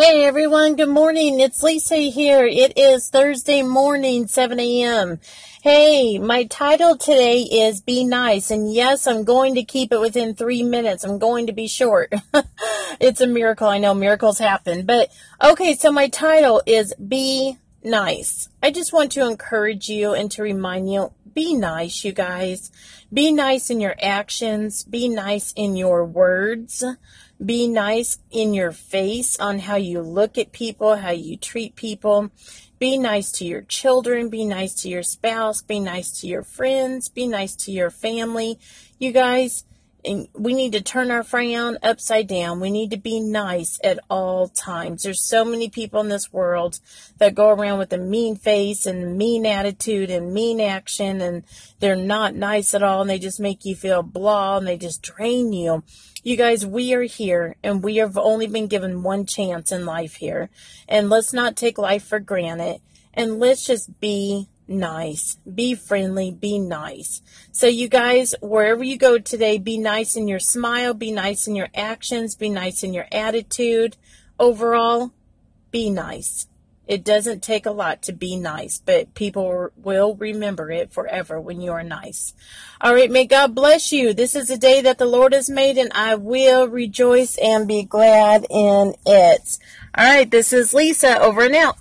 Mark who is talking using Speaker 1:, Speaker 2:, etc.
Speaker 1: Hey everyone, good morning. It's Lisa here. It is Thursday morning, 7 a.m. Hey, my title today is Be Nice. And yes, I'm going to keep it within three minutes. I'm going to be short. it's a miracle. I know miracles happen. But okay, so my title is Be Nice. I just want to encourage you and to remind you be nice, you guys. Be nice in your actions. Be nice in your words. Be nice in your face on how you look at people, how you treat people. Be nice to your children. Be nice to your spouse. Be nice to your friends. Be nice to your family. You guys, and we need to turn our frown upside down. We need to be nice at all times. There's so many people in this world that go around with a mean face and mean attitude and mean action and they're not nice at all and they just make you feel blah and they just drain you. You guys, we are here and we have only been given one chance in life here. And let's not take life for granted and let's just be nice. Be friendly, be nice. So you guys, wherever you go today, be nice in your smile, be nice in your actions, be nice in your attitude. Overall, be nice. It doesn't take a lot to be nice, but people will remember it forever when you are nice. All right, may God bless you. This is a day that the Lord has made, and I will rejoice and be glad in it. All right, this is Lisa over and out.